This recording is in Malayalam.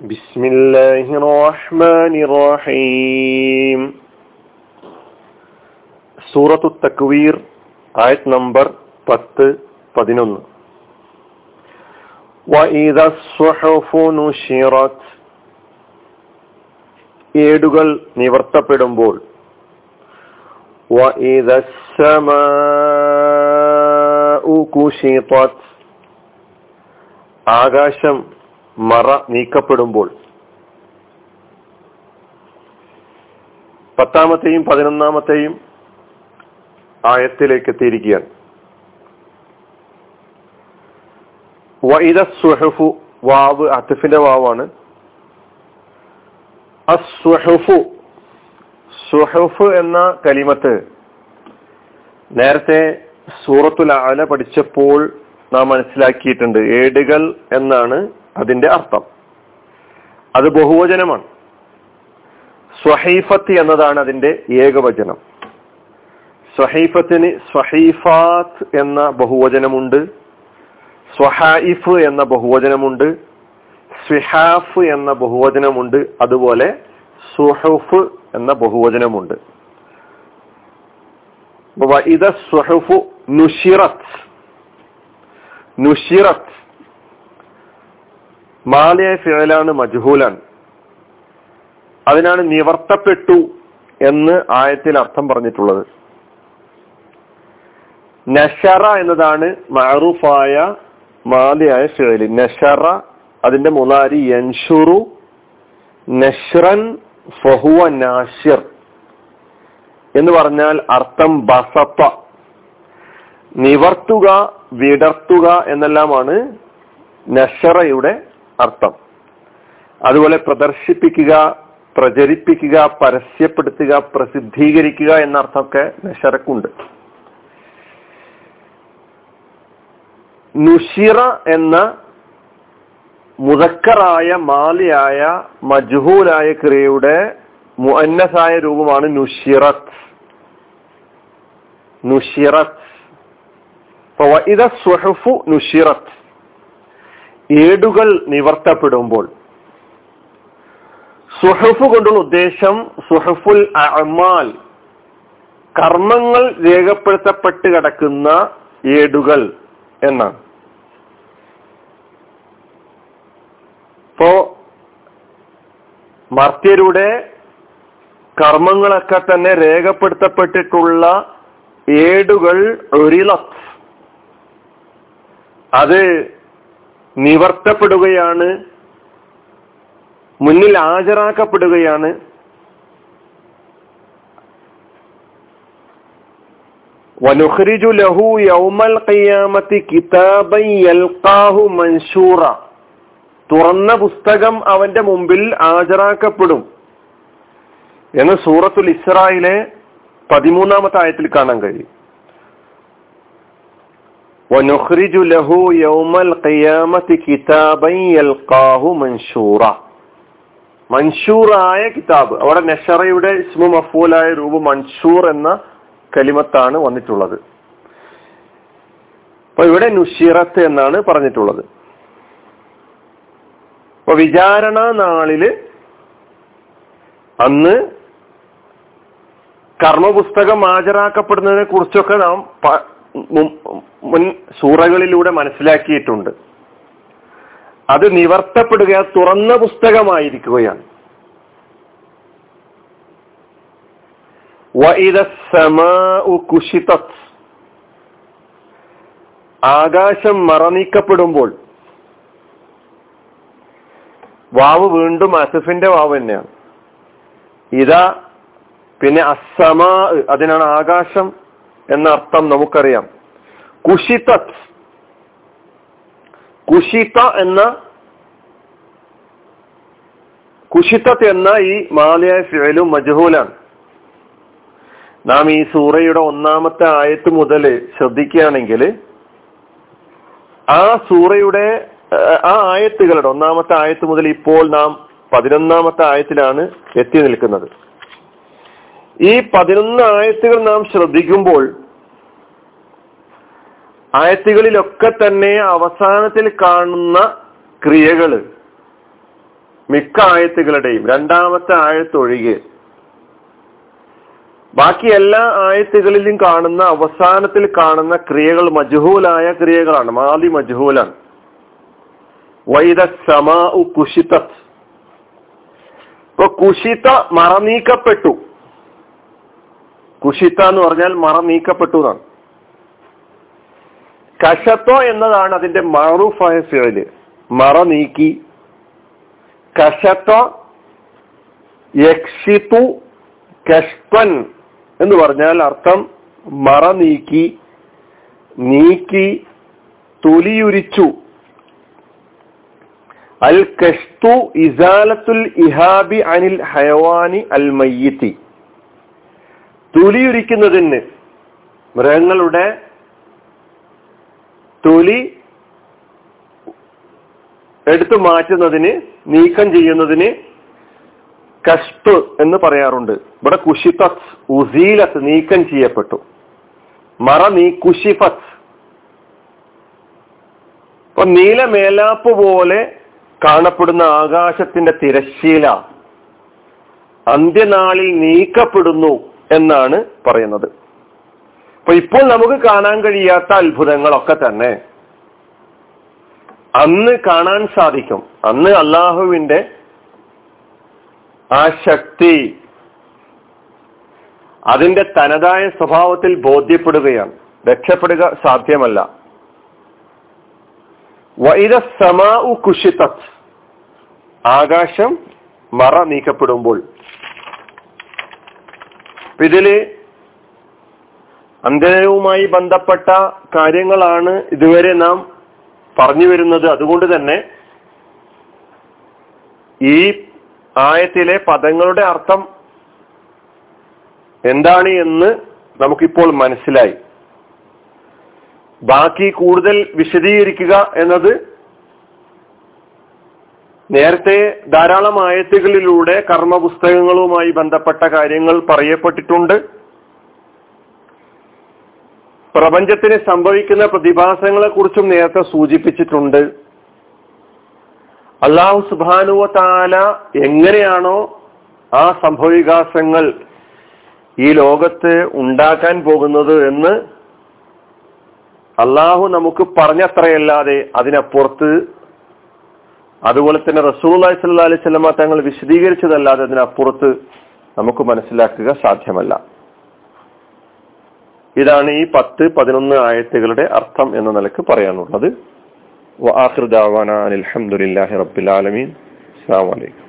بسم الله الرحمن الرحيم സൂറത്തു തക്വീർ ആയത് നമ്പർ പത്ത് പതിനൊന്ന് وَإِذَا الصُّحُفُ نُشِرَتْ ഏടുകൾ നിവർത്തപ്പെടുമ്പോൾ وَإِذَا السَّمَاءُ كُشِطَتْ ആകാശം മറ നീക്കപ്പെടുമ്പോൾ. പത്താമത്തെയും പതിനൊന്നാമത്തെയും ആയത്തിലേക്ക് എത്തിയിരിക്കുകയാണ്. വൈദ വാവ് അത്തിഫിന്റെ വാവാണ്. അസ്വഹഫു സുഹഫ് എന്ന കലിമത്ത് നേരത്തെ സൂറത്തുൽ ആല പഠിച്ചപ്പോൾ നാം മനസ്സിലാക്കിയിട്ടുണ്ട്. ഏടുകൾ എന്നാണ് അതിന്റെ അർത്ഥം. അത് ബഹുവചനമാണ്. സ്വഹൈഫത്ത് എന്നതാണ് അതിന്റെ ഏകവചനം. സ്വഹൈഫത്തിന് സ്വഹൈഫാത്ത് എന്ന ബഹുവചനമുണ്ട്. സ്വഹായിഫ് എന്ന ബഹുവചനമുണ്ട്. സ്വിഹാഫ് എന്ന ബഹുവചനമുണ്ട്. അതുപോലെ സുഹുഫ് എന്ന ബഹുവചനമുണ്ട്. ഇത് സുഹുഫു നുഷിറത്ത് നുഷിറത്ത് മാലിയ ഫിഴലാണ് മജ്ഹൂലാണ് അതിനാണ് നിവർത്തപ്പെട്ടു എന്ന് ആയത്തിൽ അർത്ഥം പറഞ്ഞിട്ടുള്ളത്. നഷറ എന്നതാണ് മാറൂഫായ മാലിയായ ഫിഴൽ നഷറ അതിന്റെ മുലാരി യൻഷുറു നഷ്റൻ ഫഹുവ നാഷിർ. എന്ന് പറഞ്ഞാൽ അർത്ഥം ബസത്ത. നിവർത്തുക വിടർത്തുക എന്നെല്ലാമാണ് നഷറയുടെ അർത്ഥം. അതുപോലെ പ്രദർശിപ്പിക്കുക പ്രചരിപ്പിക്കുക പരസ്യപ്പെടുത്തുക പ്രസിദ്ധീകരിക്കുക എന്ന അർത്ഥമൊക്കെ നഷറക്കുണ്ട് നുഷിറ എന്ന മുതക്കറായ മാലിയായ മജ്ഹൂലായ ക്രിയയുടെ മുഅന്നസായ രൂപമാണ് നുഷിറത്ത് നുഷിറത്ത് നുഷിറത്ത് ഏടുകൾ നിവർത്തപ്പെടുമ്പോൾ. സുഹഫ് കൊണ്ടുള്ള ഉദ്ദേശം സുഹഫുൽ അമാൽ കർമ്മങ്ങൾ രേഖപ്പെടുത്തപ്പെട്ട് കിടക്കുന്ന ഏടുകൾ എന്നാണ്. ഇപ്പോ മർത്യരുടെ കർമ്മങ്ങളൊക്കെ തന്നെ രേഖപ്പെടുത്തപ്പെട്ടിട്ടുള്ള ഏടുകൾ ഒരിലത്ത്. അത് നിവർത്തപ്പെടുകയാണ് മുന്നിൽ ഹാജരാക്കപ്പെടുകയാണ്. വനുഹരിജു ലഹു യൗമൽ കയ്യാമത്തി കിതാബൻ യൽഖാഹു മൻഷൂറ. തുറന്ന പുസ്തകം അവന്റെ മുമ്പിൽ ഹാജരാക്കപ്പെടും എന്ന് സൂറത്തുൽ ഇസ്രായിലെ പതിമൂന്നാമത്തെ ആയത്തിൽ കാണാൻ കഴിയും. മൻഷൂറായ കിതാബ്. അവിടെ നെഷറയുടെ ഇസ്മു മഫൂലായ രൂപം മൻഷൂർ എന്ന കലിമത്താണ് വന്നിട്ടുള്ളത്. അപ്പൊ ഇവിടെ നുഷിറത്ത് എന്നാണ് പറഞ്ഞിട്ടുള്ളത്. അപ്പൊ വിചാരണ നാളിൽ അന്ന് കർമ്മപുസ്തകം ഹാജരാക്കപ്പെടുന്നതിനെ കുറിച്ചൊക്കെ നാം മുൻ സൂറകളിലൂടെ മനസ്സിലാക്കിയിട്ടുണ്ട്. അത് നിവർത്തപ്പെടുക തുറന്ന പുസ്തകമായിരിക്കുകയാണ്. ആകാശം മറനീക്കപ്പെടുമ്പോൾ വാവ് വീണ്ടും അസഫിന്റെ വാവ് തന്നെയാണ്. ഇതാ പിന്നെ അസമാ അതിനാണ് ആകാശം എന്ന അർത്ഥം നമുക്കറിയാം. കുഷിതത് കുഷിത എന്ന കുഷിത്തത്ത് എന്ന ഈ മാലയായ ഫിഴലും മജഹൂലാണ്. നാം ഈ സൂറയുടെ ഒന്നാമത്തെ ആയത്ത് മുതൽ ശ്രദ്ധിക്കുകയാണെങ്കിൽ ആ സൂറയുടെ ആ ആയത്തുകളുടെ ഒന്നാമത്തെ ആയത്ത് മുതൽ ഇപ്പോൾ നാം പതിനൊന്നാമത്തെ ആയത്തിലാണ് എത്തി നിൽക്കുന്നത്. ഈ പതിനൊന്ന് ആയത്തുകൾ നാം ശ്രദ്ധിക്കുമ്പോൾ ആയത്തുകളിലൊക്കെ തന്നെ അവസാനത്തിൽ കാണുന്ന ക്രിയകൾ. മിക്ക ആയത്തുകളുടെയും രണ്ടാമത്തെ ആയത്തൊഴികെ. ബാക്കി എല്ലാ ആയത്തുകളിലും കാണുന്ന അവസാനത്തിൽ കാണുന്ന ക്രിയകൾ മജ്ഹൂലായ ക്രിയകളാണ്. മാതി മജ്ഹൂലാണ്. വൈദ സമാ കുഷിത ഇപ്പൊ കുഷിത മറ നീക്കപ്പെട്ടു കുഷിത്ത എന്ന് പറഞ്ഞാൽ മറ നീക്കപ്പെട്ടു എന്നാണ്. കശത്തോ എന്നതാണ് അതിന്റെ മറൂഫായ ഫിഴൽ മറ നീക്കി. കഷത്തോ യക്ഷിത്തു കഷ്പൻ എന്ന് പറഞ്ഞാൽ അർത്ഥം മറ നീക്കി നീക്കി തൊലിയുരിച്ചു. അൽ കഷ്തു ഇസാലത്തുൽ ഇഹാബി അനിൽ ഹയവാനി അൽ മയ്യത്തി. തൊലിയുരിക്കുന്നതിന് മൃഗങ്ങളുടെ തൊലി എടുത്തു മാറ്റുന്നതിന് നീക്കം ചെയ്യുന്നതിന് കഷ്ടു എന്ന് പറയാറുണ്ട്. ഇവിടെ കുഷിഫത്ത് ഉസീലത്ത് നീക്കം ചെയ്യപ്പെട്ടു. മറ നീ കുഷിഫത്ത് ഇപ്പൊ നീലമേലാപ്പ് പോലെ കാണപ്പെടുന്ന ആകാശത്തിന്റെ തിരശ്ശീല അന്ത്യനാളിൽ നീക്കപ്പെടുന്നു എന്നാണ് പറയുന്നത്. അപ്പൊ ഇപ്പോൾ നമുക്ക് കാണാൻ കഴിയാത്ത അത്ഭുതങ്ങളൊക്കെ തന്നെ. അന്ന് കാണാൻ സാധിക്കും. അന്ന് അള്ളാഹുവിന്റെ ആ ശക്തി അതിന്റെ തനതായ സ്വഭാവത്തിൽ ബോധ്യപ്പെടുകയാണ്. രക്ഷപ്പെടുക സാധ്യമല്ല. വൈദ സമാഉ ആകാശം മറ നീക്കപ്പെടുമ്പോൾ. ഇതിൽ അന്തരവുമായി ബന്ധപ്പെട്ട കാര്യങ്ങളാണ് ഇതുവരെ നാം പറഞ്ഞു വരുന്നത്. അതുകൊണ്ട് തന്നെ ഈ ആയത്തിലെ പദങ്ങളുടെ അർത്ഥം എന്താണ് എന്ന് നമുക്കിപ്പോൾ മനസ്സിലായി. ബാക്കി കൂടുതൽ വിശദീകരിക്കുക എന്നത് നേരത്തെ ധാരാളം ആയത്തുകളിലൂടെ കർമ്മപുസ്തകങ്ങളുമായി ബന്ധപ്പെട്ട കാര്യങ്ങൾ പറയപ്പെട്ടിട്ടുണ്ട്. പ്രപഞ്ചത്തിന് സംഭവിക്കുന്ന പ്രതിഭാസങ്ങളെ കുറിച്ചും നേരത്തെ സൂചിപ്പിച്ചിട്ടുണ്ട്. അള്ളാഹു സുബാനുവ താല എങ്ങനെയാണോ ആ സംഭവികാസങ്ങൾ ഈ ലോകത്ത് ഉണ്ടാക്കാൻ പോകുന്നത് എന്ന് അള്ളാഹു നമുക്ക് പറഞ്ഞത്രയല്ലാതെ അതിനപ്പുറത്ത് അതുപോലെ തന്നെ റസൂൽ അലൈഹി സ്വലമ തങ്ങൾ വിശദീകരിച്ചതല്ലാതെ അതിനപ്പുറത്ത് നമുക്ക് മനസ്സിലാക്കുക സാധ്യമല്ല. ഇതാണ് ഈ പത്ത് പതിനൊന്ന് ആയത്തുകളുടെ അർത്ഥം എന്ന നിലയ്ക്ക് പറയാനുള്ളത്. വാഹൃദാവാന ആലമീൻ. അസ്സാം വലൈക്കും